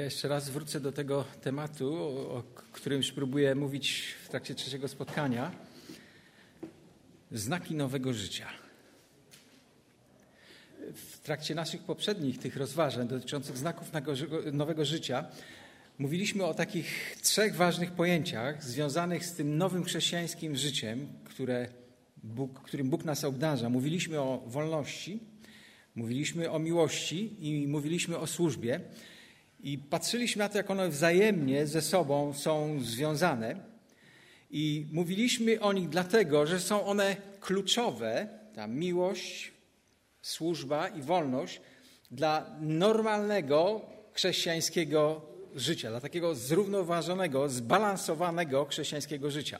jeszcze raz wrócę do tego tematu, o którym już próbuję mówić w trakcie trzeciego spotkania. Znaki nowego życia. W trakcie naszych poprzednich tych rozważań dotyczących znaków nowego życia mówiliśmy o takich trzech ważnych pojęciach związanych z tym nowym chrześcijańskim życiem, które Bóg, którym Bóg nas obdarza. Mówiliśmy o wolności, mówiliśmy o miłości i mówiliśmy o służbie. I patrzyliśmy na to, jak one wzajemnie ze sobą są związane. I mówiliśmy o nich dlatego, że są one kluczowe, ta miłość, służba i wolność, dla normalnego chrześcijańskiego życia, dla takiego zrównoważonego, zbalansowanego chrześcijańskiego życia.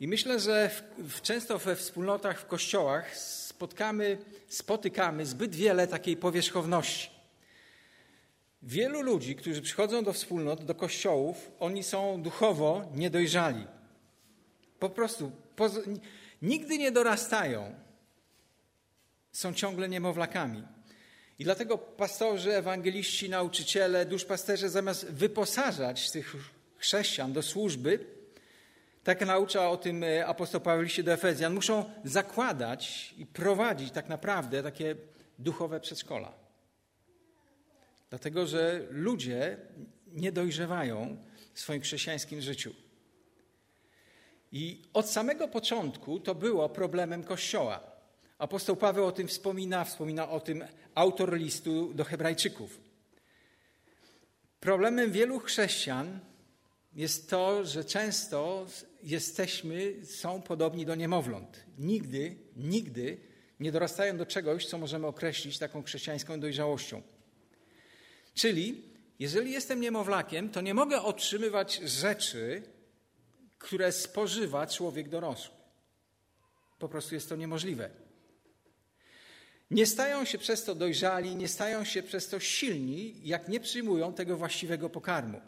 I myślę, że w, często we wspólnotach, w kościołach spotkamy, spotykamy zbyt wiele takiej powierzchowności. Wielu ludzi, którzy przychodzą do wspólnot, do kościołów, oni są duchowo niedojrzali. Po prostu nigdy nie dorastają. Są ciągle niemowlakami. I dlatego pastorzy, ewangeliści, nauczyciele, duszpasterze, zamiast wyposażać tych chrześcijan do służby, tak naucza o tym e, apostoł Paweł liście do Efezjan, muszą zakładać i prowadzić tak naprawdę takie duchowe przedszkola. Dlatego, że ludzie nie dojrzewają w swoim chrześcijańskim życiu. I od samego początku to było problemem Kościoła. Apostoł Paweł o tym wspomina, wspomina o tym autor listu do Hebrajczyków. Problemem wielu chrześcijan jest to, że często jesteśmy, są podobni do niemowląt. Nigdy, nigdy nie dorastają do czegoś, co możemy określić taką chrześcijańską dojrzałością. Czyli, jeżeli jestem niemowlakiem, to nie mogę otrzymywać rzeczy, które spożywa człowiek dorosły. Po prostu jest to niemożliwe. Nie stają się przez to dojrzali, nie stają się przez to silni, jak nie przyjmują tego właściwego pokarmu.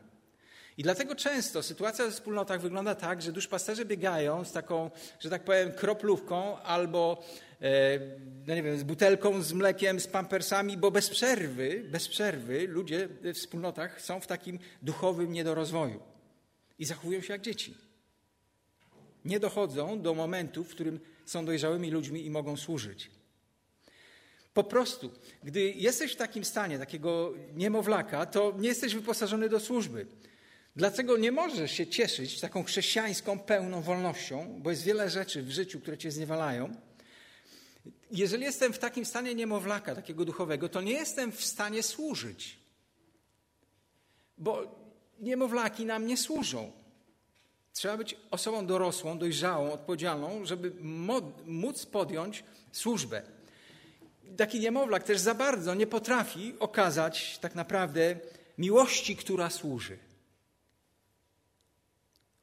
I dlatego często sytuacja w wspólnotach wygląda tak, że duszpasterze biegają z taką, że tak powiem, kroplówką albo no nie wiem, z butelką z mlekiem, z pampersami, bo bez przerwy, bez przerwy ludzie w wspólnotach są w takim duchowym niedorozwoju i zachowują się jak dzieci. Nie dochodzą do momentu, w którym są dojrzałymi ludźmi i mogą służyć. Po prostu, gdy jesteś w takim stanie, takiego niemowlaka, to nie jesteś wyposażony do służby. Dlaczego nie możesz się cieszyć taką chrześcijańską, pełną wolnością, bo jest wiele rzeczy w życiu, które cię zniewalają. Jeżeli jestem w takim stanie niemowlaka, takiego duchowego, to nie jestem w stanie służyć. Bo niemowlaki nam nie służą. Trzeba być osobą dorosłą, dojrzałą, odpowiedzialną, żeby móc podjąć służbę. Taki niemowlak też za bardzo nie potrafi okazać tak naprawdę miłości, która służy.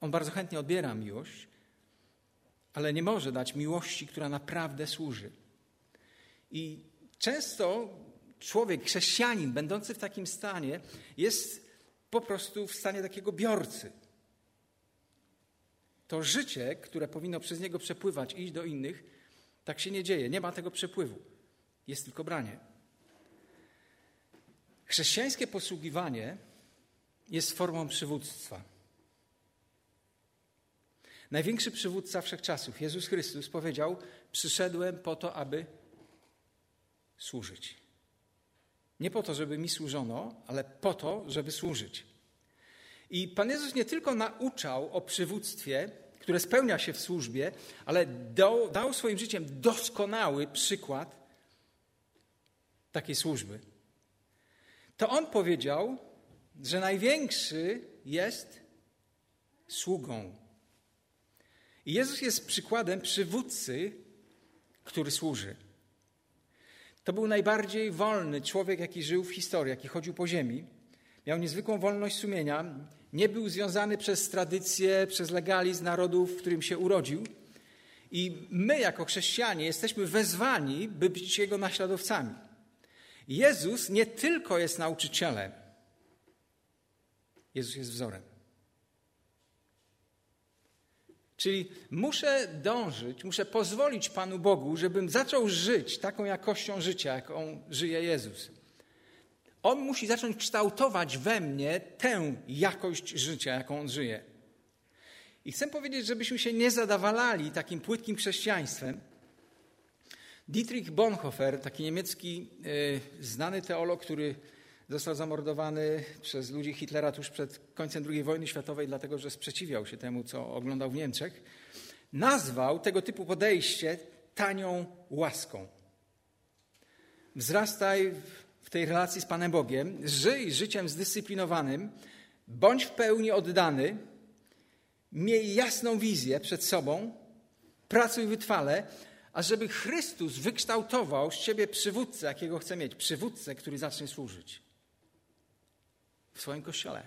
On bardzo chętnie odbiera miłość, ale nie może dać miłości, która naprawdę służy. I często człowiek, chrześcijanin, będący w takim stanie, jest po prostu w stanie takiego biorcy. To życie, które powinno przez niego przepływać i iść do innych, tak się nie dzieje. Nie ma tego przepływu. Jest tylko branie. Chrześcijańskie posługiwanie jest formą przywództwa. Największy przywódca wszechczasów, Jezus Chrystus, powiedział: Przyszedłem po to, aby służyć. Nie po to, żeby mi służono, ale po to, żeby służyć. I Pan Jezus nie tylko nauczał o przywództwie, które spełnia się w służbie, ale dał, dał swoim życiem doskonały przykład takiej służby. To On powiedział, że największy jest sługą. I Jezus jest przykładem przywódcy, który służy. To był najbardziej wolny człowiek, jaki żył w historii, jaki chodził po ziemi. Miał niezwykłą wolność sumienia, nie był związany przez tradycje, przez legalizm narodów, w którym się urodził. I my, jako chrześcijanie, jesteśmy wezwani, by być Jego naśladowcami. Jezus nie tylko jest nauczycielem, Jezus jest wzorem. Czyli muszę dążyć, muszę pozwolić Panu Bogu, żebym zaczął żyć taką jakością życia, jaką żyje Jezus. On musi zacząć kształtować we mnie tę jakość życia, jaką on żyje. I chcę powiedzieć, żebyśmy się nie zadawalali takim płytkim chrześcijaństwem. Dietrich Bonhoeffer, taki niemiecki y, znany teolog, który został zamordowany przez ludzi Hitlera tuż przed końcem II wojny światowej, dlatego że sprzeciwiał się temu, co oglądał w Niemczech, nazwał tego typu podejście tanią łaską. Wzrastaj w tej relacji z Panem Bogiem, żyj życiem zdyscyplinowanym, bądź w pełni oddany, miej jasną wizję przed sobą, pracuj wytrwale, ażeby Chrystus wykształtował z ciebie przywódcę, jakiego chce mieć, przywódcę, który zacznie służyć w swoim kościele.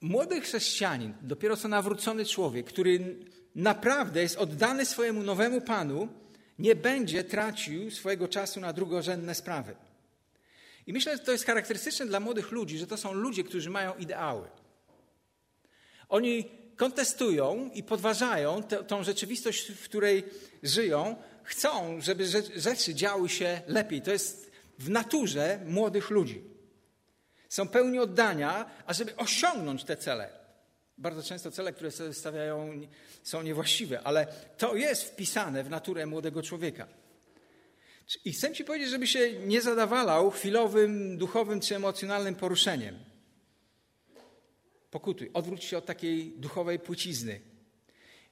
Młody chrześcijanin, dopiero co nawrócony człowiek, który naprawdę jest oddany swojemu nowemu Panu, nie będzie tracił swojego czasu na drugorzędne sprawy. I myślę, że to jest charakterystyczne dla młodych ludzi, że to są ludzie, którzy mają ideały. Oni kontestują i podważają te, tą rzeczywistość, w której żyją, chcą, żeby rzeczy działy się lepiej. To jest w naturze młodych ludzi. Są pełni oddania, ażeby osiągnąć te cele. Bardzo często cele, które sobie stawiają, są niewłaściwe, ale to jest wpisane w naturę młodego człowieka. I chcę Ci powiedzieć, żeby się nie zadawalał chwilowym, duchowym czy emocjonalnym poruszeniem. Pokutuj, odwróć się od takiej duchowej płcizny.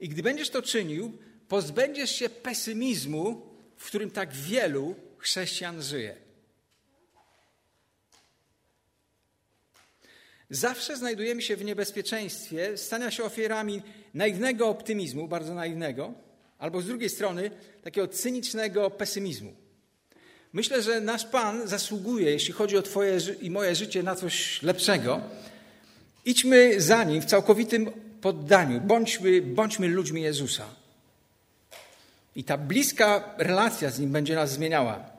I gdy będziesz to czynił, pozbędziesz się pesymizmu, w którym tak wielu chrześcijan żyje. Zawsze znajdujemy się w niebezpieczeństwie stania się ofiarami naiwnego optymizmu, bardzo naiwnego, albo z drugiej strony takiego cynicznego pesymizmu. Myślę, że nasz Pan zasługuje, jeśli chodzi o Twoje i moje życie, na coś lepszego. Idźmy za Nim w całkowitym poddaniu. Bądźmy, bądźmy ludźmi Jezusa. I ta bliska relacja z Nim będzie nas zmieniała.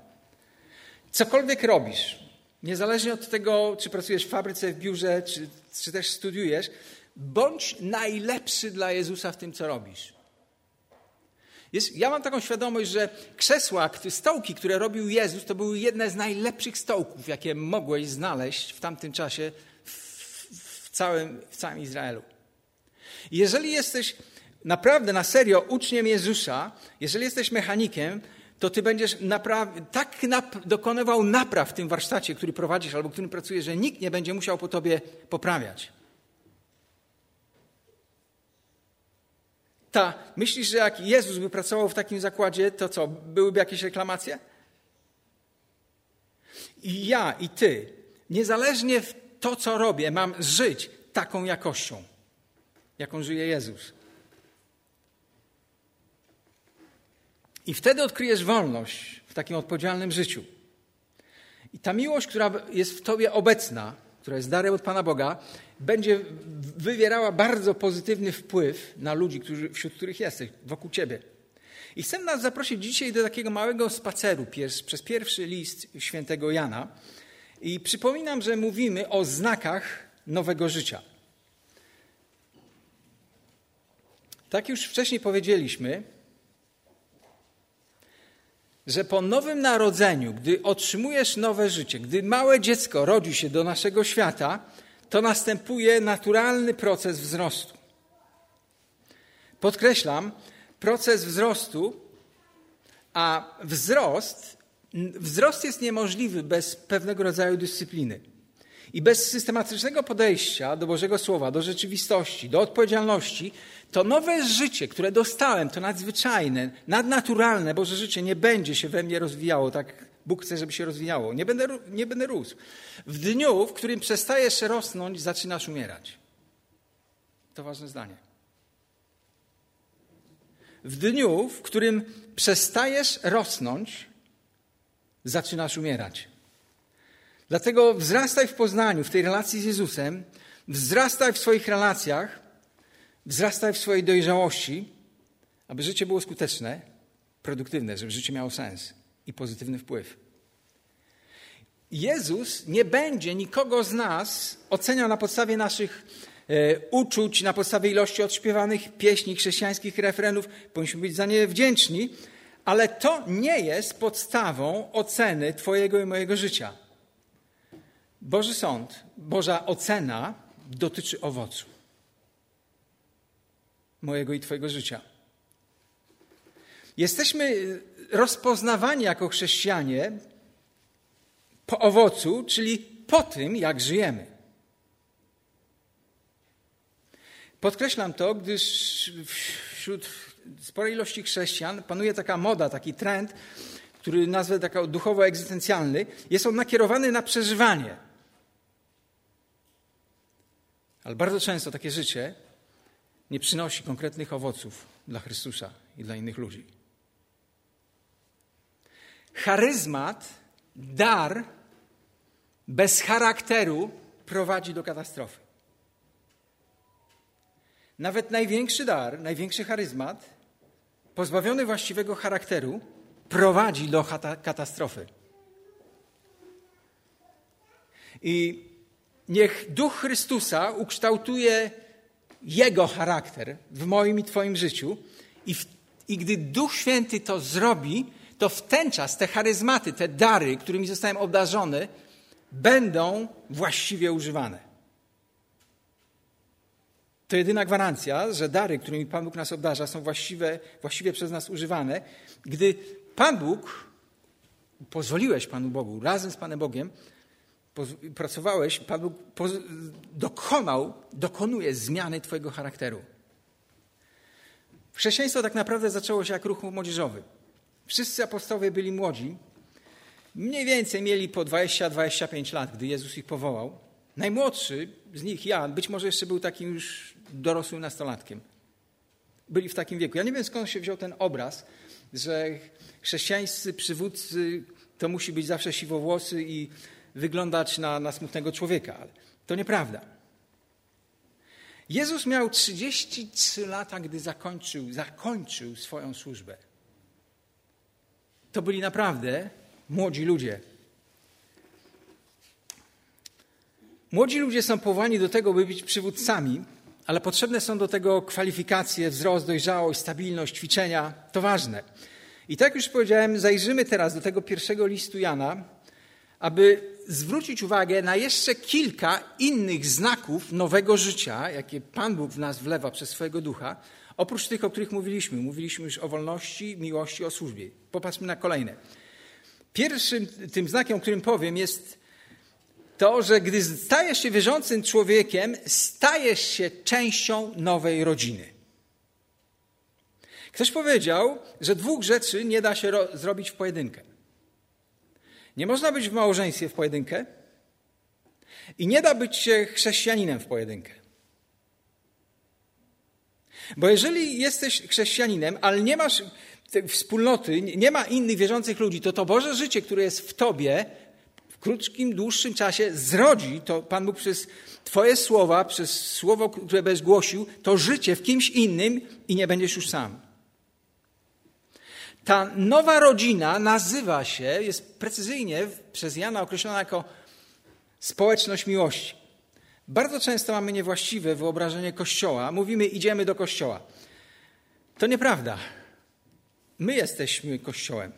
Cokolwiek robisz, niezależnie od tego, czy pracujesz w fabryce, w biurze, czy, czy też studiujesz, bądź najlepszy dla Jezusa w tym, co robisz. Jest, ja mam taką świadomość, że krzesła, stołki, które robił Jezus, to były jedne z najlepszych stołków, jakie mogłeś znaleźć w tamtym czasie w, w, całym, w całym Izraelu. jeżeli jesteś naprawdę na serio uczniem Jezusa, jeżeli jesteś mechanikiem, to ty będziesz tak nap- dokonywał napraw w tym warsztacie, który prowadzisz albo którym pracujesz, że nikt nie będzie musiał po tobie poprawiać. Ta, myślisz, że jak Jezus by pracował w takim zakładzie, to co, byłyby jakieś reklamacje? I ja, i ty, niezależnie w to, co robię, mam żyć taką jakością, jaką żyje Jezus. I wtedy odkryjesz wolność w takim odpowiedzialnym życiu. I ta miłość, która jest w tobie obecna, która jest darem od Pana Boga, będzie wywierała bardzo pozytywny wpływ na ludzi, którzy, wśród których jesteś, wokół ciebie. I chcę nas zaprosić dzisiaj do takiego małego spaceru przez pierwszy list świętego Jana. I przypominam, że mówimy o znakach nowego życia. Tak już wcześniej powiedzieliśmy, że po nowym narodzeniu, gdy otrzymujesz nowe życie, gdy małe dziecko rodzi się do naszego świata, to następuje naturalny proces wzrostu. Podkreślam, proces wzrostu, a wzrost, wzrost jest niemożliwy bez pewnego rodzaju dyscypliny. I bez systematycznego podejścia do Bożego Słowa, do rzeczywistości, do odpowiedzialności, to nowe życie, które dostałem, to nadzwyczajne, nadnaturalne Boże życie nie będzie się we mnie rozwijało tak Bóg chce, żeby się rozwijało. Nie będę, nie będę rósł. W dniu, w którym przestajesz rosnąć, zaczynasz umierać. To ważne zdanie. W dniu, w którym przestajesz rosnąć, zaczynasz umierać. Dlatego wzrastaj w poznaniu, w tej relacji z Jezusem, wzrastaj w swoich relacjach, wzrastaj w swojej dojrzałości, aby życie było skuteczne, produktywne, żeby życie miało sens i pozytywny wpływ. Jezus nie będzie nikogo z nas oceniał na podstawie naszych e, uczuć, na podstawie ilości odśpiewanych pieśni, chrześcijańskich refrenów. Powinniśmy być za nie wdzięczni, Ale to nie jest podstawą oceny Twojego i mojego życia. Boży sąd, Boża ocena dotyczy owocu mojego i Twojego życia. Jesteśmy rozpoznawani jako chrześcijanie po owocu, czyli po tym, jak żyjemy. Podkreślam to, gdyż wśród sporej ilości chrześcijan panuje taka moda, taki trend, który nazwę taka duchowo-egzystencjalny. Jest on nakierowany na przeżywanie. Ale bardzo często takie życie nie przynosi konkretnych owoców dla Chrystusa i dla innych ludzi. Charyzmat, dar bez charakteru prowadzi do katastrofy. Nawet największy dar, największy charyzmat, pozbawiony właściwego charakteru, prowadzi do katastrofy. I niech Duch Chrystusa ukształtuje Jego charakter w moim i Twoim życiu, i, w, i gdy Duch Święty to zrobi, to w ten czas te charyzmaty, te dary, którymi zostałem obdarzony, będą właściwie używane. To jedyna gwarancja, że dary, którymi Pan Bóg nas obdarza, są właściwe, właściwie przez nas używane, gdy Pan Bóg, pozwoliłeś Panu Bogu, razem z Panem Bogiem, pracowałeś, Pan Bóg dokonał, dokonuje zmiany Twojego charakteru. Chrześcijaństwo tak naprawdę zaczęło się jak ruch młodzieżowy. Wszyscy apostołowie byli młodzi, mniej więcej mieli po 20-25 lat, gdy Jezus ich powołał. Najmłodszy z nich, ja, być może jeszcze był takim już dorosłym nastolatkiem. Byli w takim wieku. Ja nie wiem skąd się wziął ten obraz, że chrześcijańscy przywódcy to musi być zawsze siwowłosy i wyglądać na, na smutnego człowieka, ale to nieprawda. Jezus miał 33 lata, gdy zakończył, zakończył swoją służbę. To byli naprawdę młodzi ludzie. Młodzi ludzie są powołani do tego, by być przywódcami, ale potrzebne są do tego kwalifikacje, wzrost, dojrzałość, stabilność, ćwiczenia. To ważne. I tak już powiedziałem, zajrzymy teraz do tego pierwszego listu Jana, aby zwrócić uwagę na jeszcze kilka innych znaków nowego życia, jakie Pan Bóg w nas wlewa przez swojego ducha, oprócz tych, o których mówiliśmy. Mówiliśmy już o wolności, miłości, o służbie. Popatrzmy na kolejne. Pierwszym tym znakiem, o którym powiem, jest to, że gdy stajesz się wierzącym człowiekiem, stajesz się częścią nowej rodziny. Ktoś powiedział, że dwóch rzeczy nie da się zrobić w pojedynkę. Nie można być w małżeństwie w pojedynkę i nie da być się chrześcijaninem w pojedynkę. Bo jeżeli jesteś chrześcijaninem, ale nie masz wspólnoty, nie ma innych wierzących ludzi, to to Boże życie, które jest w tobie, krótkim, dłuższym czasie zrodzi to Pan Bóg przez Twoje słowa, przez słowo, które będziesz głosił, to życie w kimś innym i nie będziesz już sam. Ta nowa rodzina nazywa się, jest precyzyjnie przez Jana określona jako społeczność miłości. Bardzo często mamy niewłaściwe wyobrażenie Kościoła. Mówimy, idziemy do Kościoła. To nieprawda. My jesteśmy Kościołem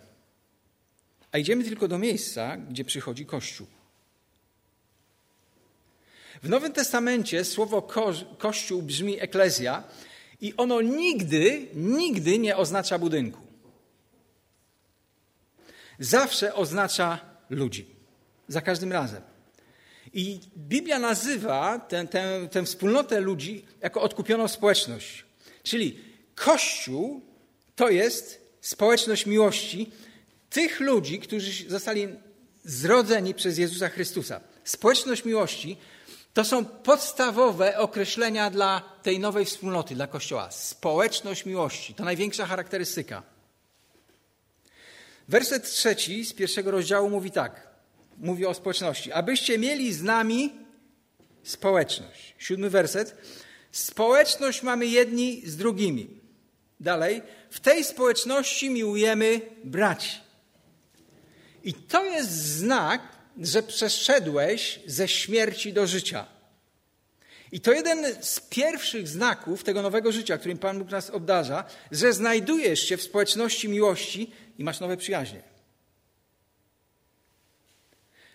a idziemy tylko do miejsca, gdzie przychodzi Kościół. W Nowym Testamencie słowo ko Kościół brzmi eklezja i ono nigdy, nigdy nie oznacza budynku. Zawsze oznacza ludzi. Za każdym razem. I Biblia nazywa tę, tę, tę wspólnotę ludzi jako odkupioną społeczność. Czyli Kościół to jest społeczność miłości, tych ludzi, którzy zostali zrodzeni przez Jezusa Chrystusa. Społeczność miłości to są podstawowe określenia dla tej nowej wspólnoty, dla Kościoła. Społeczność miłości to największa charakterystyka. Werset trzeci z pierwszego rozdziału mówi tak. Mówi o społeczności. Abyście mieli z nami społeczność. Siódmy werset. Społeczność mamy jedni z drugimi. Dalej. W tej społeczności miłujemy braci. I to jest znak, że przeszedłeś ze śmierci do życia. I to jeden z pierwszych znaków tego nowego życia, którym Pan Bóg nas obdarza, że znajdujesz się w społeczności miłości i masz nowe przyjaźnie.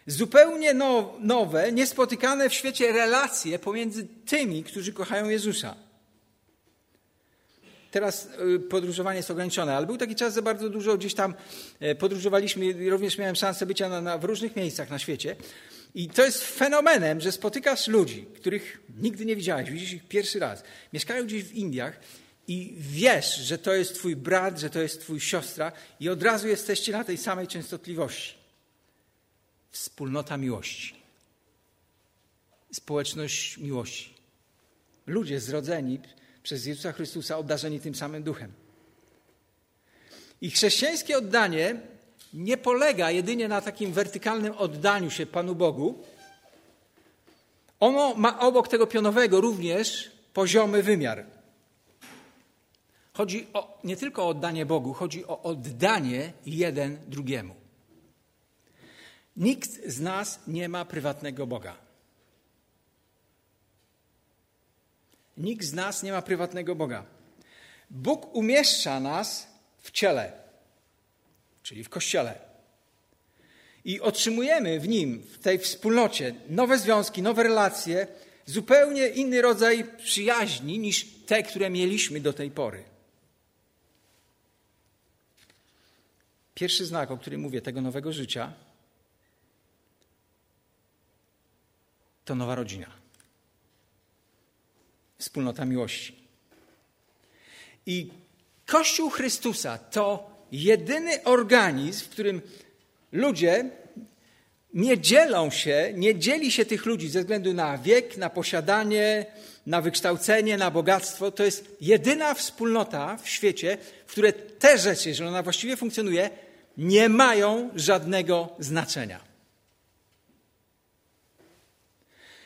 Zupełnie nowe, niespotykane w świecie relacje pomiędzy tymi, którzy kochają Jezusa. Teraz y, podróżowanie jest ograniczone, ale był taki czas, że bardzo dużo gdzieś tam e, podróżowaliśmy, również miałem szansę bycia na, na, w różnych miejscach na świecie. I to jest fenomenem, że spotykasz ludzi, których nigdy nie widziałeś, widzisz ich pierwszy raz. Mieszkają gdzieś w Indiach i wiesz, że to jest twój brat, że to jest twój siostra i od razu jesteście na tej samej częstotliwości. Wspólnota miłości. Społeczność miłości. Ludzie zrodzeni przez Jezusa Chrystusa, obdarzeni tym samym duchem. I chrześcijańskie oddanie nie polega jedynie na takim wertykalnym oddaniu się Panu Bogu. Ono ma obok tego pionowego również poziomy wymiar. Chodzi o, nie tylko o oddanie Bogu, chodzi o oddanie jeden drugiemu. Nikt z nas nie ma prywatnego Boga. Nikt z nas nie ma prywatnego Boga. Bóg umieszcza nas w ciele czyli w Kościele. I otrzymujemy w nim, w tej wspólnocie, nowe związki, nowe relacje, zupełnie inny rodzaj przyjaźni niż te, które mieliśmy do tej pory. Pierwszy znak, o którym mówię, tego nowego życia, to nowa rodzina. Wspólnota miłości. I Kościół Chrystusa to jedyny organizm, w którym ludzie nie dzielą się, nie dzieli się tych ludzi ze względu na wiek, na posiadanie, na wykształcenie, na bogactwo. To jest jedyna wspólnota w świecie, w której te rzeczy, jeżeli ona właściwie funkcjonuje, nie mają żadnego znaczenia.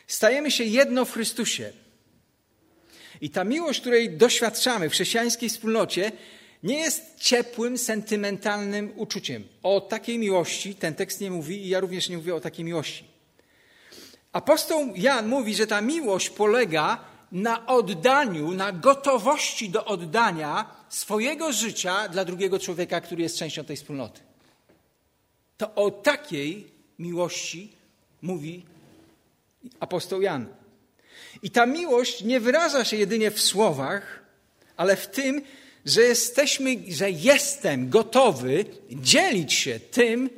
Stajemy się jedno w Chrystusie. I ta miłość, której doświadczamy w chrześcijańskiej wspólnocie, nie jest ciepłym, sentymentalnym uczuciem. O takiej miłości ten tekst nie mówi i ja również nie mówię o takiej miłości. Apostoł Jan mówi, że ta miłość polega na oddaniu, na gotowości do oddania swojego życia dla drugiego człowieka, który jest częścią tej wspólnoty. To o takiej miłości mówi apostoł Jan. I ta miłość nie wyraża się jedynie w słowach, ale w tym, że jesteśmy, że jestem gotowy dzielić się tym,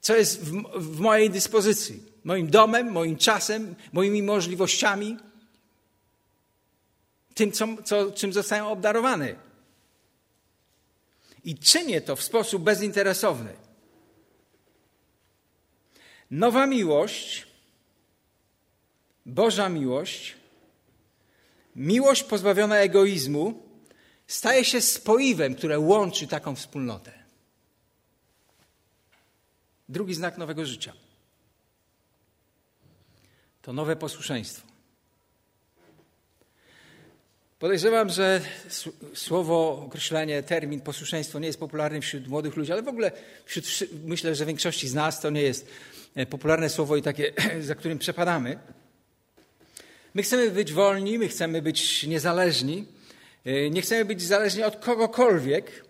co jest w, w mojej dyspozycji. Moim domem, moim czasem, moimi możliwościami, tym, co, co, czym zostałem obdarowany. I czynię to w sposób bezinteresowny. Nowa miłość, Boża miłość, miłość pozbawiona egoizmu, staje się spoiwem, które łączy taką wspólnotę. Drugi znak nowego życia to nowe posłuszeństwo. Podejrzewam, że słowo, określenie, termin posłuszeństwo nie jest popularny wśród młodych ludzi, ale w ogóle wśród, myślę, że większości z nas to nie jest e, popularne słowo i takie, za którym przepadamy. My chcemy być wolni, my chcemy być niezależni, nie chcemy być zależni od kogokolwiek.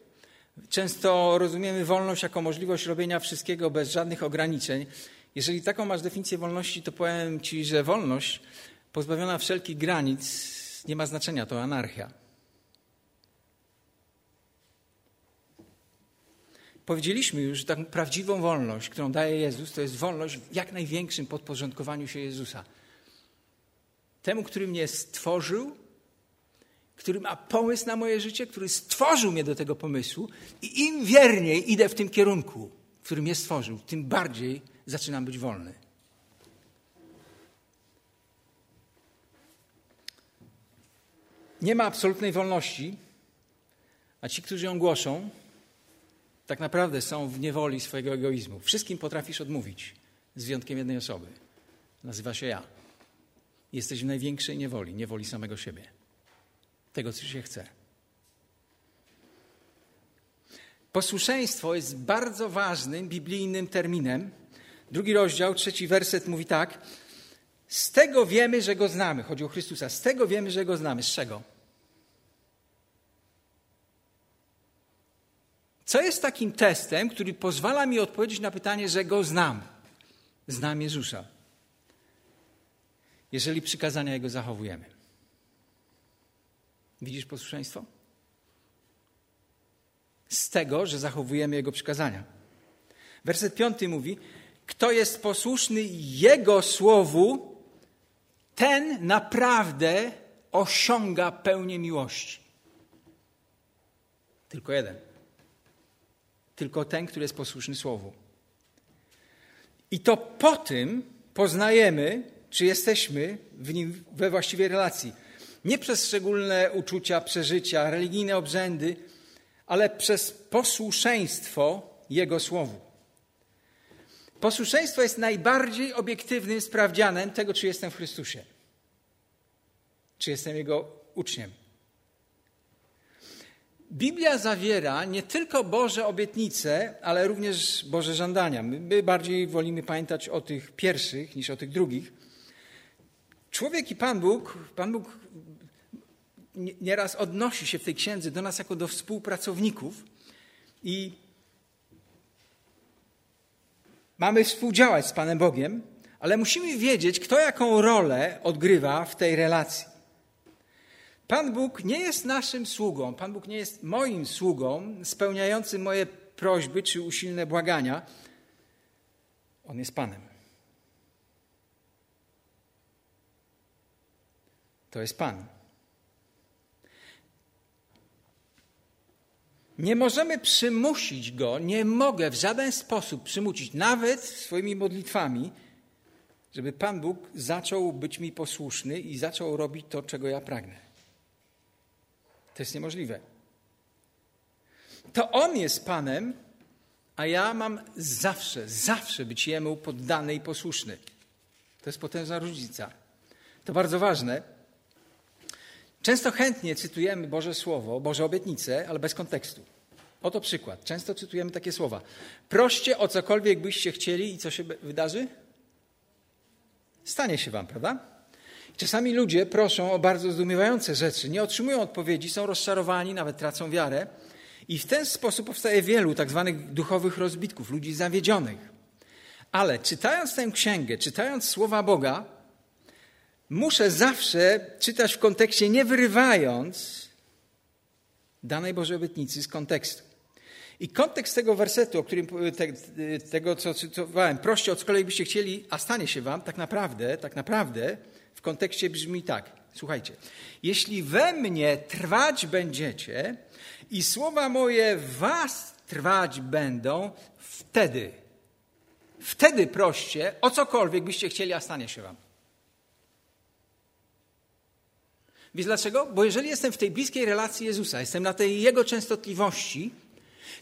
Często rozumiemy wolność jako możliwość robienia wszystkiego bez żadnych ograniczeń. Jeżeli taką masz definicję wolności, to powiem Ci, że wolność pozbawiona wszelkich granic nie ma znaczenia, to anarchia. Powiedzieliśmy już, że taką prawdziwą wolność, którą daje Jezus, to jest wolność w jak największym podporządkowaniu się Jezusa. Temu, który mnie stworzył, który ma pomysł na moje życie, który stworzył mnie do tego pomysłu i im wierniej idę w tym kierunku, w którym mnie stworzył, tym bardziej zaczynam być wolny. Nie ma absolutnej wolności, a ci, którzy ją głoszą, tak naprawdę są w niewoli swojego egoizmu. Wszystkim potrafisz odmówić, z wyjątkiem jednej osoby. Nazywa się ja. Jesteś w największej niewoli, niewoli samego siebie tego, co się chce. Posłuszeństwo jest bardzo ważnym biblijnym terminem. Drugi rozdział, trzeci werset mówi tak: Z tego wiemy, że go znamy. Chodzi o Chrystusa. Z tego wiemy, że go znamy. Z czego? Co jest takim testem, który pozwala mi odpowiedzieć na pytanie, że go znam? Znam Jezusa. Jeżeli przykazania Jego zachowujemy. Widzisz posłuszeństwo? Z tego, że zachowujemy Jego przykazania. Werset piąty mówi: Kto jest posłuszny Jego słowu, ten naprawdę osiąga pełnię miłości. Tylko jeden. Tylko ten, który jest posłuszny Słowu. I to po tym poznajemy, czy jesteśmy w nim we właściwej relacji. Nie przez szczególne uczucia, przeżycia, religijne obrzędy, ale przez posłuszeństwo Jego Słowu. Posłuszeństwo jest najbardziej obiektywnym sprawdzianem tego, czy jestem w Chrystusie, czy jestem Jego uczniem. Biblia zawiera nie tylko Boże obietnice, ale również Boże żądania. My bardziej wolimy pamiętać o tych pierwszych niż o tych drugich. Człowiek i Pan Bóg, Pan Bóg nieraz odnosi się w tej księdze do nas jako do współpracowników i mamy współdziałać z Panem Bogiem, ale musimy wiedzieć, kto jaką rolę odgrywa w tej relacji. Pan Bóg nie jest naszym sługą, Pan Bóg nie jest moim sługą, spełniającym moje prośby czy usilne błagania. On jest Panem. To jest Pan. Nie możemy przymusić go, nie mogę w żaden sposób przymusić, nawet swoimi modlitwami, żeby Pan Bóg zaczął być mi posłuszny i zaczął robić to, czego ja pragnę. To jest niemożliwe. To On jest Panem, a ja mam zawsze, zawsze być Jemu poddany i posłuszny. To jest potężna różnica. To bardzo ważne. Często chętnie cytujemy Boże Słowo, Boże obietnice, ale bez kontekstu. Oto przykład. Często cytujemy takie słowa. Proście o cokolwiek byście chcieli i co się wydarzy? Stanie się wam, prawda? Czasami ludzie proszą o bardzo zdumiewające rzeczy, nie otrzymują odpowiedzi, są rozczarowani, nawet tracą wiarę. I w ten sposób powstaje wielu tak zwanych duchowych rozbitków, ludzi zawiedzionych. Ale czytając tę księgę, czytając słowa Boga, muszę zawsze czytać w kontekście, nie wyrywając danej Bożej obietnicy z kontekstu. I kontekst tego wersetu, o którym, te, tego co cytowałem, proście o cokolwiek byście chcieli, a stanie się wam, tak naprawdę, tak naprawdę w kontekście brzmi tak. Słuchajcie. Jeśli we mnie trwać będziecie i słowa moje was trwać będą, wtedy, wtedy proście o cokolwiek byście chcieli, a stanie się wam. Wiesz dlaczego? Bo jeżeli jestem w tej bliskiej relacji Jezusa, jestem na tej Jego częstotliwości,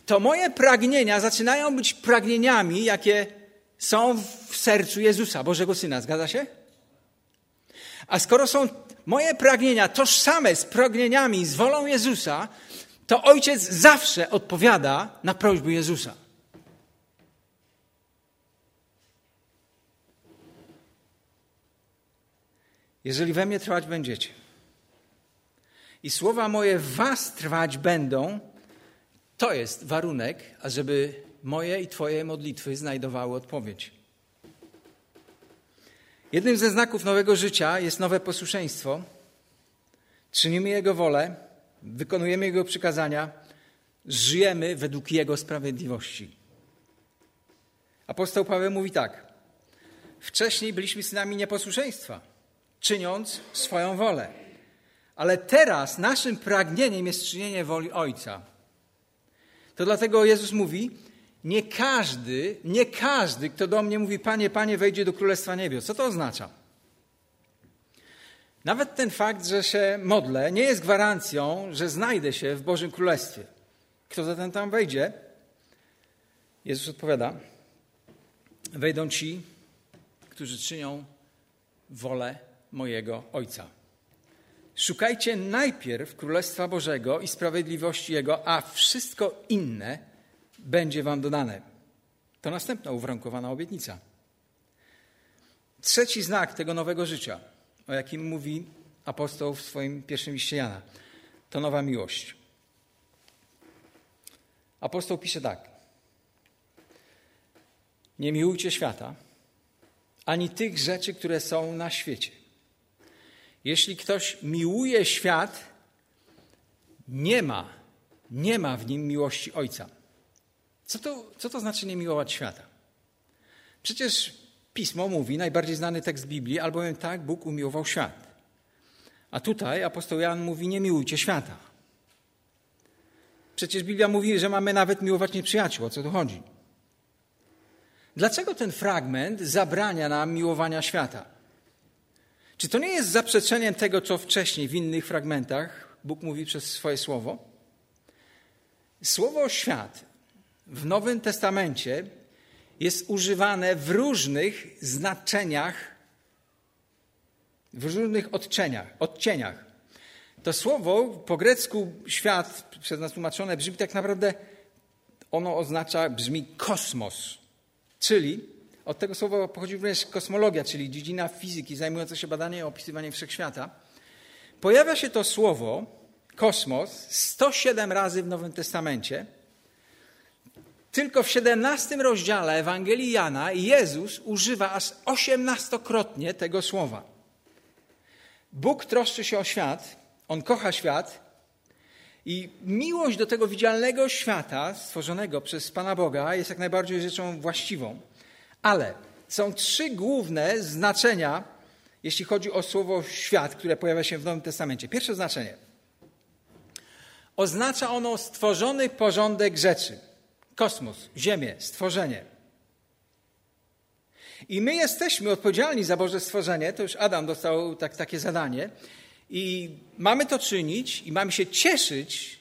to moje pragnienia zaczynają być pragnieniami, jakie są w sercu Jezusa, Bożego Syna. Zgadza się? A skoro są moje pragnienia tożsame z pragnieniami, z wolą Jezusa, to Ojciec zawsze odpowiada na prośby Jezusa. Jeżeli we mnie trwać będziecie i słowa moje w was trwać będą, to jest warunek, ażeby moje i Twoje modlitwy znajdowały odpowiedź. Jednym ze znaków nowego życia jest nowe posłuszeństwo. Czynimy Jego wolę, wykonujemy Jego przykazania, żyjemy według Jego sprawiedliwości. Apostoł Paweł mówi tak. Wcześniej byliśmy synami nieposłuszeństwa, czyniąc swoją wolę. Ale teraz naszym pragnieniem jest czynienie woli Ojca. To dlatego Jezus mówi: Nie każdy, nie każdy, kto do mnie mówi, Panie, Panie, wejdzie do Królestwa Niebios. Co to oznacza? Nawet ten fakt, że się modlę, nie jest gwarancją, że znajdę się w Bożym Królestwie. Kto zatem tam wejdzie? Jezus odpowiada: Wejdą ci, którzy czynią wolę mojego Ojca. Szukajcie najpierw Królestwa Bożego i sprawiedliwości Jego, a wszystko inne będzie Wam dodane. To następna uwarunkowana obietnica. trzeci znak tego nowego życia, o jakim mówi apostoł w swoim pierwszym liście Jana. To nowa miłość. Apostoł pisze tak. Nie miłujcie świata, ani tych rzeczy, które są na świecie. Jeśli ktoś miłuje świat, nie ma, nie ma w nim miłości Ojca. Co to, co to znaczy nie miłować świata? Przecież Pismo mówi, najbardziej znany tekst Biblii, albowiem tak Bóg umiłował świat. A tutaj apostoł Jan mówi, nie miłujcie świata. Przecież Biblia mówi, że mamy nawet miłować nieprzyjaciół. O co tu chodzi? Dlaczego ten fragment zabrania nam miłowania świata? Czy to nie jest zaprzeczeniem tego, co wcześniej w innych fragmentach Bóg mówi przez swoje słowo? Słowo świat w Nowym Testamencie jest używane w różnych znaczeniach, w różnych odcieniach. odcieniach. To słowo po grecku świat, przez nas tłumaczone, brzmi tak naprawdę, ono oznacza, brzmi kosmos. Czyli od tego słowa pochodzi również kosmologia, czyli dziedzina fizyki zajmująca się badaniem i opisywaniem wszechświata. Pojawia się to słowo, kosmos, 107 razy w Nowym Testamencie. Tylko w 17 rozdziale Ewangelii Jana Jezus używa aż 18-krotnie tego słowa. Bóg troszczy się o świat, On kocha świat i miłość do tego widzialnego świata stworzonego przez Pana Boga jest jak najbardziej rzeczą właściwą. Ale są trzy główne znaczenia, jeśli chodzi o słowo świat, które pojawia się w Nowym Testamencie. Pierwsze znaczenie. Oznacza ono stworzony porządek rzeczy. Kosmos, Ziemię, stworzenie. I my jesteśmy odpowiedzialni za Boże stworzenie, to już Adam dostał tak, takie zadanie, i mamy to czynić i mamy się cieszyć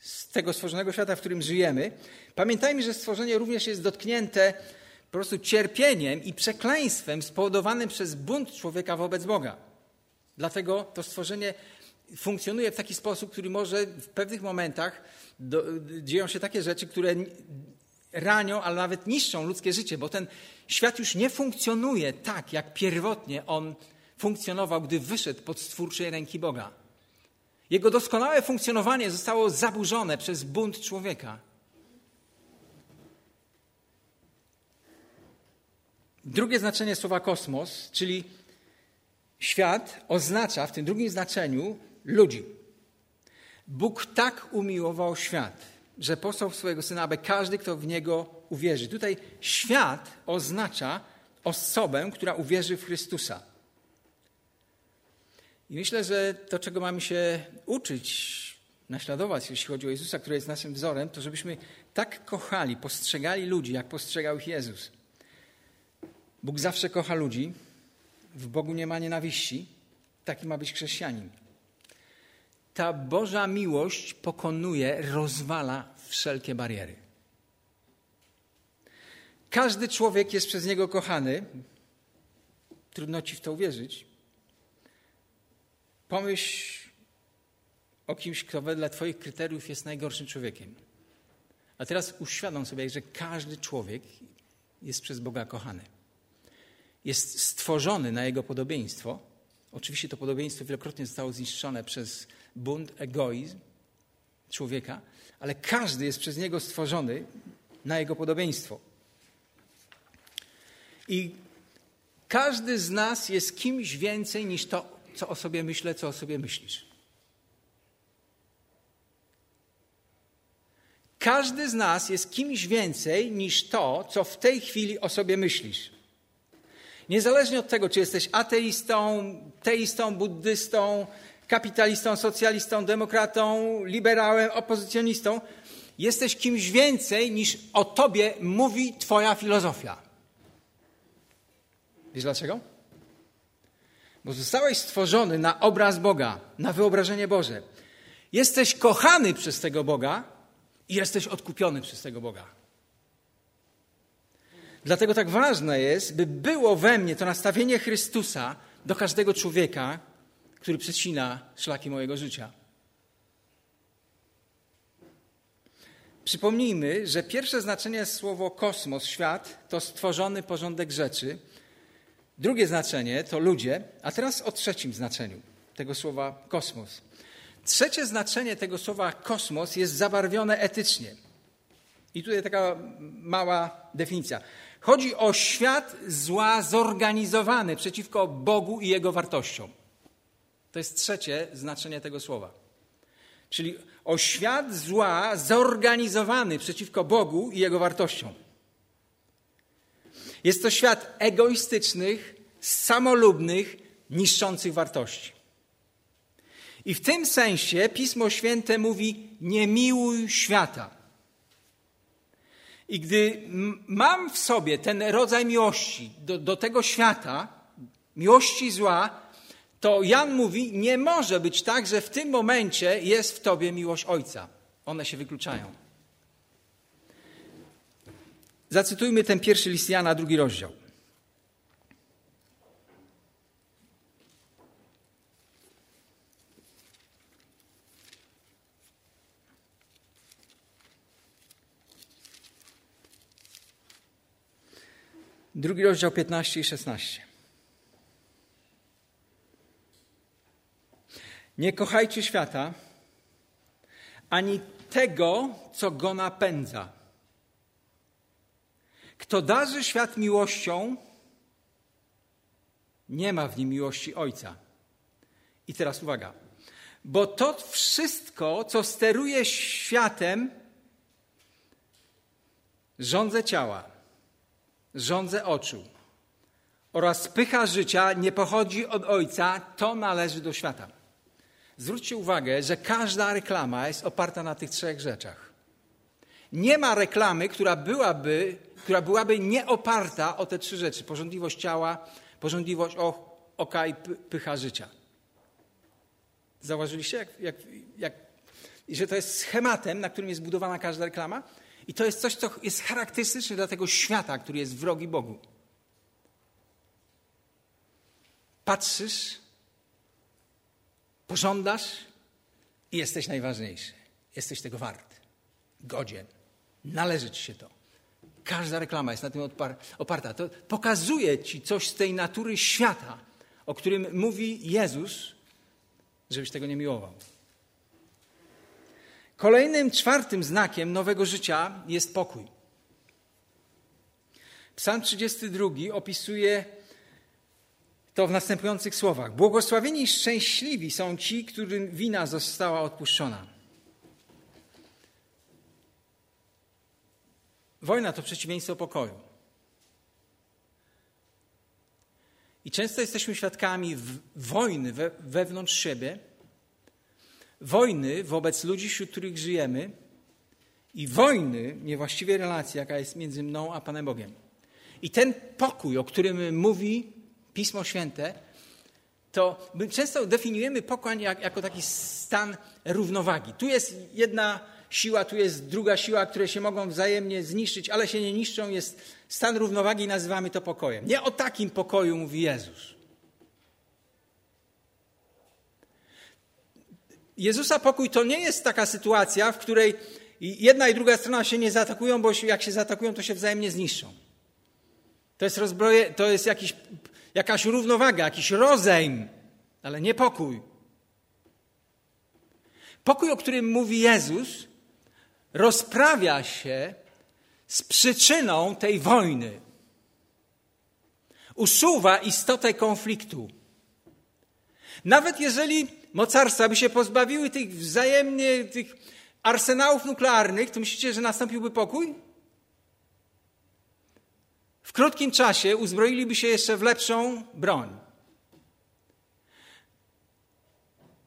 z tego stworzonego świata, w którym żyjemy. Pamiętajmy, że stworzenie również jest dotknięte po prostu cierpieniem i przekleństwem spowodowanym przez bunt człowieka wobec Boga. Dlatego to stworzenie funkcjonuje w taki sposób, który może w pewnych momentach do, dzieją się takie rzeczy, które ranią, ale nawet niszczą ludzkie życie, bo ten świat już nie funkcjonuje tak, jak pierwotnie on funkcjonował, gdy wyszedł pod stwórczej ręki Boga. Jego doskonałe funkcjonowanie zostało zaburzone przez bunt człowieka. Drugie znaczenie słowa kosmos, czyli świat, oznacza w tym drugim znaczeniu ludzi. Bóg tak umiłował świat, że posłał swojego syna, aby każdy, kto w niego uwierzy. Tutaj świat oznacza osobę, która uwierzy w Chrystusa. I myślę, że to, czego mamy się uczyć, naśladować, jeśli chodzi o Jezusa, który jest naszym wzorem, to żebyśmy tak kochali, postrzegali ludzi, jak postrzegał ich Jezus. Bóg zawsze kocha ludzi, w Bogu nie ma nienawiści. Taki ma być chrześcijanin. Ta Boża miłość pokonuje, rozwala wszelkie bariery. Każdy człowiek jest przez Niego kochany. Trudno ci w to uwierzyć. Pomyśl o kimś, kto wedle Twoich kryteriów jest najgorszym człowiekiem. A teraz uświadom sobie, że każdy człowiek jest przez Boga kochany. Jest stworzony na Jego podobieństwo. Oczywiście to podobieństwo wielokrotnie zostało zniszczone przez bunt, egoizm człowieka, ale każdy jest przez Niego stworzony na Jego podobieństwo. I każdy z nas jest kimś więcej niż to, co o sobie myślę, co o sobie myślisz. Każdy z nas jest kimś więcej niż to, co w tej chwili o sobie myślisz. Niezależnie od tego, czy jesteś ateistą, teistą, buddystą, kapitalistą, socjalistą, demokratą, liberałem, opozycjonistą, jesteś kimś więcej niż o tobie mówi Twoja filozofia. Wiesz dlaczego? bo zostałeś stworzony na obraz Boga, na wyobrażenie Boże. Jesteś kochany przez tego Boga i jesteś odkupiony przez tego Boga. Dlatego tak ważne jest, by było we mnie to nastawienie Chrystusa do każdego człowieka, który przecina szlaki mojego życia. Przypomnijmy, że pierwsze znaczenie słowo kosmos, świat, to stworzony porządek rzeczy, Drugie znaczenie to ludzie, a teraz o trzecim znaczeniu tego słowa kosmos. Trzecie znaczenie tego słowa kosmos jest zabarwione etycznie. I tutaj taka mała definicja. Chodzi o świat zła zorganizowany przeciwko Bogu i jego wartościom. To jest trzecie znaczenie tego słowa. Czyli o świat zła zorganizowany przeciwko Bogu i jego wartościom. Jest to świat egoistycznych, samolubnych, niszczących wartości. I w tym sensie Pismo Święte mówi: nie miłuj świata. I gdy mam w sobie ten rodzaj miłości do, do tego świata, miłości zła, to Jan mówi: nie może być tak, że w tym momencie jest w tobie miłość Ojca. One się wykluczają. Zacytujmy ten pierwszy list Jana, drugi rozdział. Drugi rozdział 15 i 16. Nie kochajcie świata, ani tego, co go napędza. Kto darzy świat miłością, nie ma w nim miłości Ojca. I teraz uwaga, bo to wszystko, co steruje światem, rządze ciała, rządze oczu oraz pycha życia nie pochodzi od Ojca, to należy do świata. Zwróćcie uwagę, że każda reklama jest oparta na tych trzech rzeczach. Nie ma reklamy, która byłaby, która byłaby nieoparta o te trzy rzeczy: porządliwość ciała, porządliwość oka i pycha życia. Zauważyliście, jak, jak, jak, że to jest schematem, na którym jest budowana każda reklama? I to jest coś, co jest charakterystyczne dla tego świata, który jest wrogi Bogu. Patrzysz Pożądasz i jesteś najważniejszy. Jesteś tego wart. Godzien. Należy ci się to. Każda reklama jest na tym oparta. To pokazuje ci coś z tej natury świata, o którym mówi Jezus, żebyś tego nie miłował. Kolejnym, czwartym znakiem nowego życia jest pokój. Psalm 32 opisuje to w następujących słowach: Błogosławieni i szczęśliwi są ci, którym wina została odpuszczona. Wojna to przeciwieństwo pokoju. I często jesteśmy świadkami wojny we, wewnątrz siebie, wojny wobec ludzi, wśród których żyjemy, i wojny, niewłaściwej relacji, jaka jest między mną a Panem Bogiem. I ten pokój, o którym mówi Pismo Święte, to my często definiujemy pokój jak, jako taki stan równowagi. Tu jest jedna siła, tu jest druga siła, które się mogą wzajemnie zniszczyć, ale się nie niszczą. Jest stan równowagi i nazywamy to pokojem. Nie o takim pokoju mówi Jezus. Jezusa pokój to nie jest taka sytuacja, w której jedna i druga strona się nie zaatakują, bo jak się zaatakują, to się wzajemnie zniszczą. To jest rozbroje, to jest jakiś jakaś równowaga, jakiś rozejm, ale nie pokój. Pokój, o którym mówi Jezus, rozprawia się z przyczyną tej wojny. Usuwa istotę konfliktu. Nawet jeżeli mocarstwa by się pozbawiły tych wzajemnie tych arsenałów nuklearnych, to myślicie, że nastąpiłby pokój? w krótkim czasie uzbroiliby się jeszcze w lepszą broń.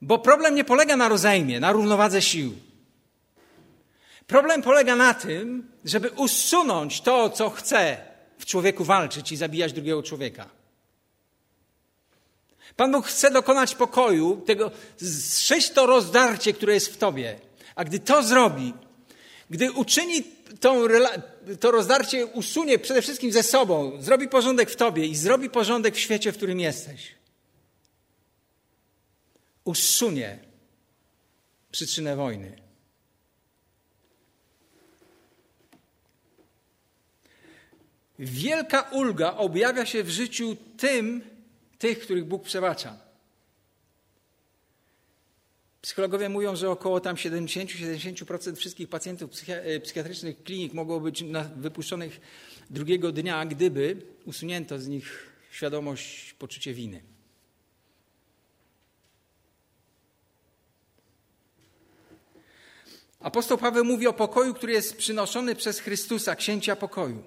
Bo problem nie polega na rozejmie, na równowadze sił. Problem polega na tym, żeby usunąć to, co chce w człowieku walczyć i zabijać drugiego człowieka. Pan Bóg chce dokonać pokoju, tego, zszyć to rozdarcie, które jest w tobie. A gdy to zrobi, gdy uczyni tą, to rozdarcie, usunie przede wszystkim ze sobą, zrobi porządek w tobie i zrobi porządek w świecie, w którym jesteś. Usunie przyczynę wojny. Wielka ulga objawia się w życiu tym, tych, których Bóg przebacza. Psychologowie mówią, że około tam 70-70% wszystkich pacjentów e, psychiatrycznych klinik mogło być wypuszczonych drugiego dnia, gdyby usunięto z nich świadomość, poczucie winy. Apostoł Paweł mówi o pokoju, który jest przynoszony przez Chrystusa, księcia pokoju.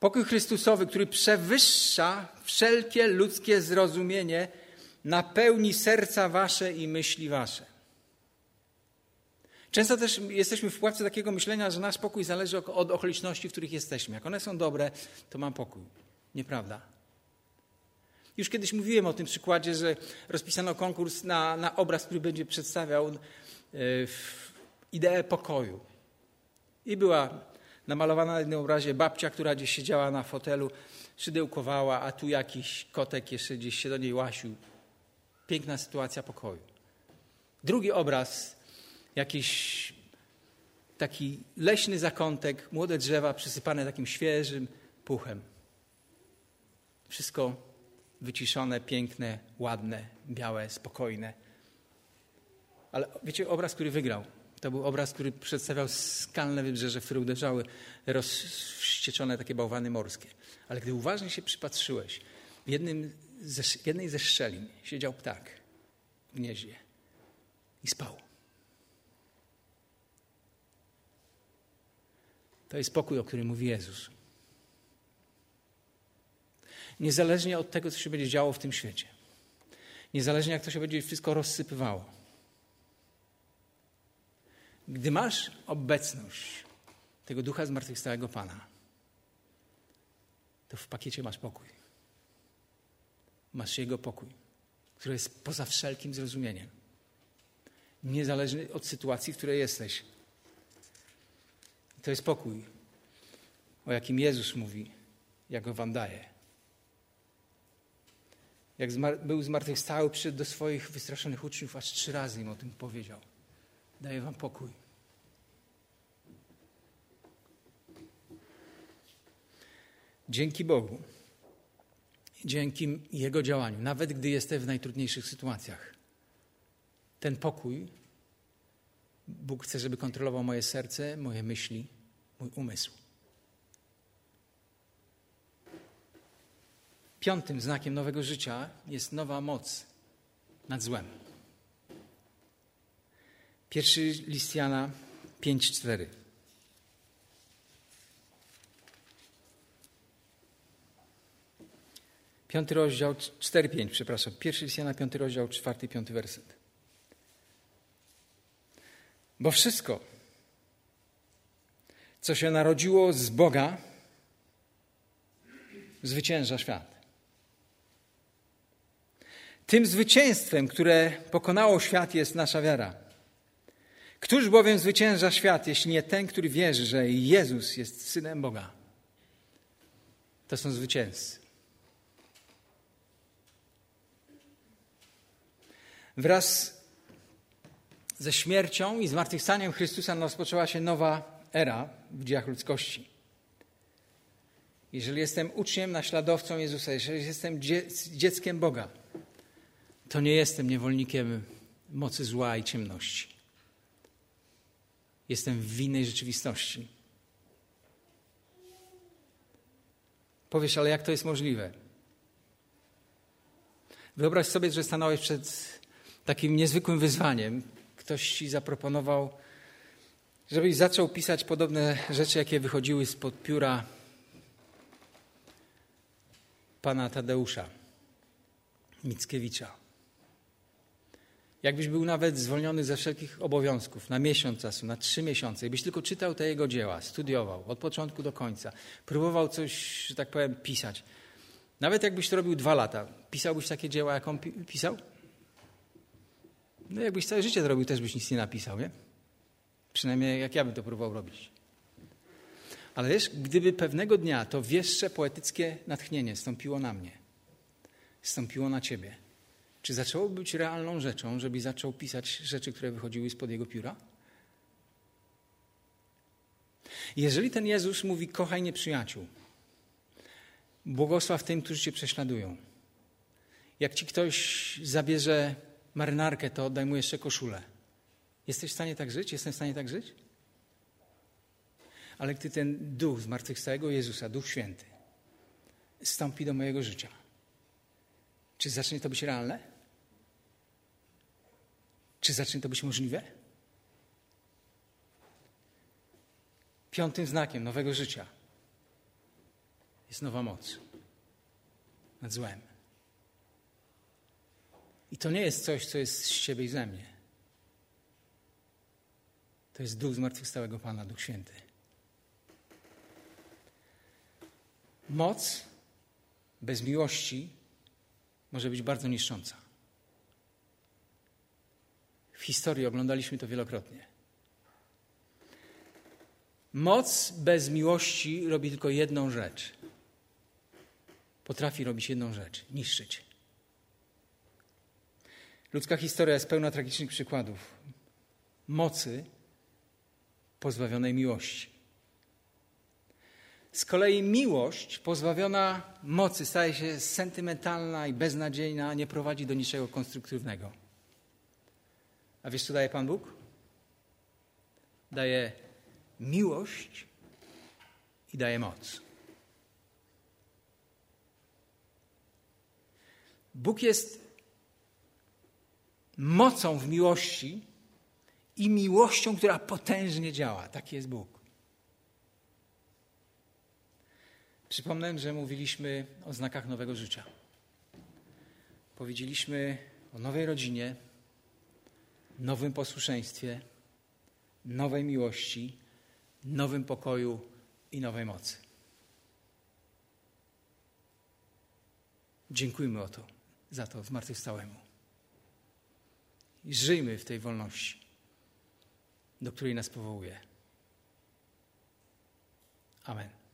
Pokój Chrystusowy, który przewyższa wszelkie ludzkie zrozumienie, napełni serca wasze i myśli wasze. Często też jesteśmy w pułapce takiego myślenia, że nasz pokój zależy od okoliczności, w których jesteśmy. Jak one są dobre, to mam pokój. Nieprawda. Już kiedyś mówiłem o tym przykładzie, że rozpisano konkurs na, na obraz, który będzie przedstawiał e, ideę pokoju. I była namalowana na jednym obrazie babcia, która gdzieś siedziała na fotelu, szydełkowała, a tu jakiś kotek jeszcze gdzieś się do niej łasił. Piękna sytuacja pokoju. Drugi obraz, jakiś taki leśny zakątek, młode drzewa przysypane takim świeżym puchem. Wszystko wyciszone, piękne, ładne, białe, spokojne. Ale wiecie, obraz, który wygrał, to był obraz, który przedstawiał skalne wybrzeże, w które uderzały rozwścieczone takie bałwany morskie. Ale gdy uważnie się przypatrzyłeś, w, jednym ze, w jednej ze szczelin siedział ptak w gnieździe i spał. To jest pokój, o którym mówi Jezus. Niezależnie od tego, co się będzie działo w tym świecie. Niezależnie jak to się będzie wszystko rozsypywało. Gdy masz obecność tego ducha zmartwychwstałego Pana, to w pakiecie masz pokój. Masz Jego pokój, który jest poza wszelkim zrozumieniem. Niezależny od sytuacji, w której jesteś. To jest pokój, o jakim Jezus mówi, jak go wam daje. Jak był zmartwychwstały, przyszedł do swoich wystraszonych uczniów, aż trzy razy im o tym powiedział. Daję wam pokój. Dzięki Bogu, dzięki Jego działaniu, nawet gdy jestem w najtrudniejszych sytuacjach, ten pokój Bóg chce, żeby kontrolował moje serce, moje myśli, mój umysł. Piątym znakiem nowego życia jest nowa moc nad złem. Pierwszy list Jana 5:4. Piąty rozdział, 4-5, przepraszam. Pierwszy list Jana, piąty rozdział, czwarty piąty werset. Bo wszystko, co się narodziło z Boga, zwycięża świat. Tym zwycięstwem, które pokonało świat, jest nasza wiara. Któż bowiem zwycięża świat, jeśli nie ten, który wierzy, że Jezus jest synem Boga? To są zwycięzcy. Wraz ze śmiercią i zmartwychwstaniem Chrystusa rozpoczęła się nowa era w dziejach ludzkości. Jeżeli jestem uczniem, naśladowcą Jezusa, jeżeli jestem dzieckiem Boga, to nie jestem niewolnikiem mocy zła i ciemności. Jestem w innej rzeczywistości. Powiesz, ale jak to jest możliwe? Wyobraź sobie, że stanąłeś przed takim niezwykłym wyzwaniem. Ktoś ci zaproponował, żebyś zaczął pisać podobne rzeczy, jakie wychodziły spod pióra pana Tadeusza Mickiewicza. Jakbyś był nawet zwolniony ze wszelkich obowiązków na miesiąc czasu, na trzy miesiące, jakbyś tylko czytał te jego dzieła, studiował od początku do końca, próbował coś, że tak powiem, pisać. Nawet jakbyś to robił dwa lata, pisałbyś takie dzieła, jak on pisał? No jakbyś całe życie to robił, też byś nic nie napisał, nie? Przynajmniej jak ja bym to próbował robić. Ale wiesz, gdyby pewnego dnia to wieszcze poetyckie natchnienie stąpiło na mnie, stąpiło na ciebie, czy zaczęło być realną rzeczą, żebyś zaczął pisać rzeczy, które wychodziły spod jego pióra? Jeżeli ten Jezus mówi: kochaj nieprzyjaciół, błogosław tym, którzy cię prześladują. Jak ci ktoś zabierze marynarkę, to oddaj mu jeszcze koszulę. Jesteś w stanie tak żyć? Jestem w stanie tak żyć? Ale gdy ten duch zmartwychwstałego Jezusa, Duch Święty, stąpi do mojego życia, czy zacznie to być realne? Czy zacznie to być możliwe? Piątym znakiem nowego życia jest nowa moc nad złem. I to nie jest coś, co jest z siebie i ze mnie. To jest duch zmartwychwstałego Pana, Duch Święty. Moc bez miłości może być bardzo niszcząca. W historii oglądaliśmy to wielokrotnie. Moc bez miłości robi tylko jedną rzecz. Potrafi robić jedną rzecz niszczyć. Ludzka historia jest pełna tragicznych przykładów mocy pozbawionej miłości. Z kolei miłość pozbawiona mocy staje się sentymentalna i beznadziejna, nie prowadzi do niczego konstruktywnego. A wiesz, co daje Pan Bóg? Daje miłość i daje moc. Bóg jest mocą w miłości i miłością, która potężnie działa. Taki jest Bóg. Przypomnę, że mówiliśmy o znakach nowego życia. Powiedzieliśmy o nowej rodzinie, nowym posłuszeństwie, nowej miłości, nowym pokoju i nowej mocy. Dziękujmy o to, za to zmartwychwstałemu. I żyjmy w tej wolności, do której nas powołuje. Amen.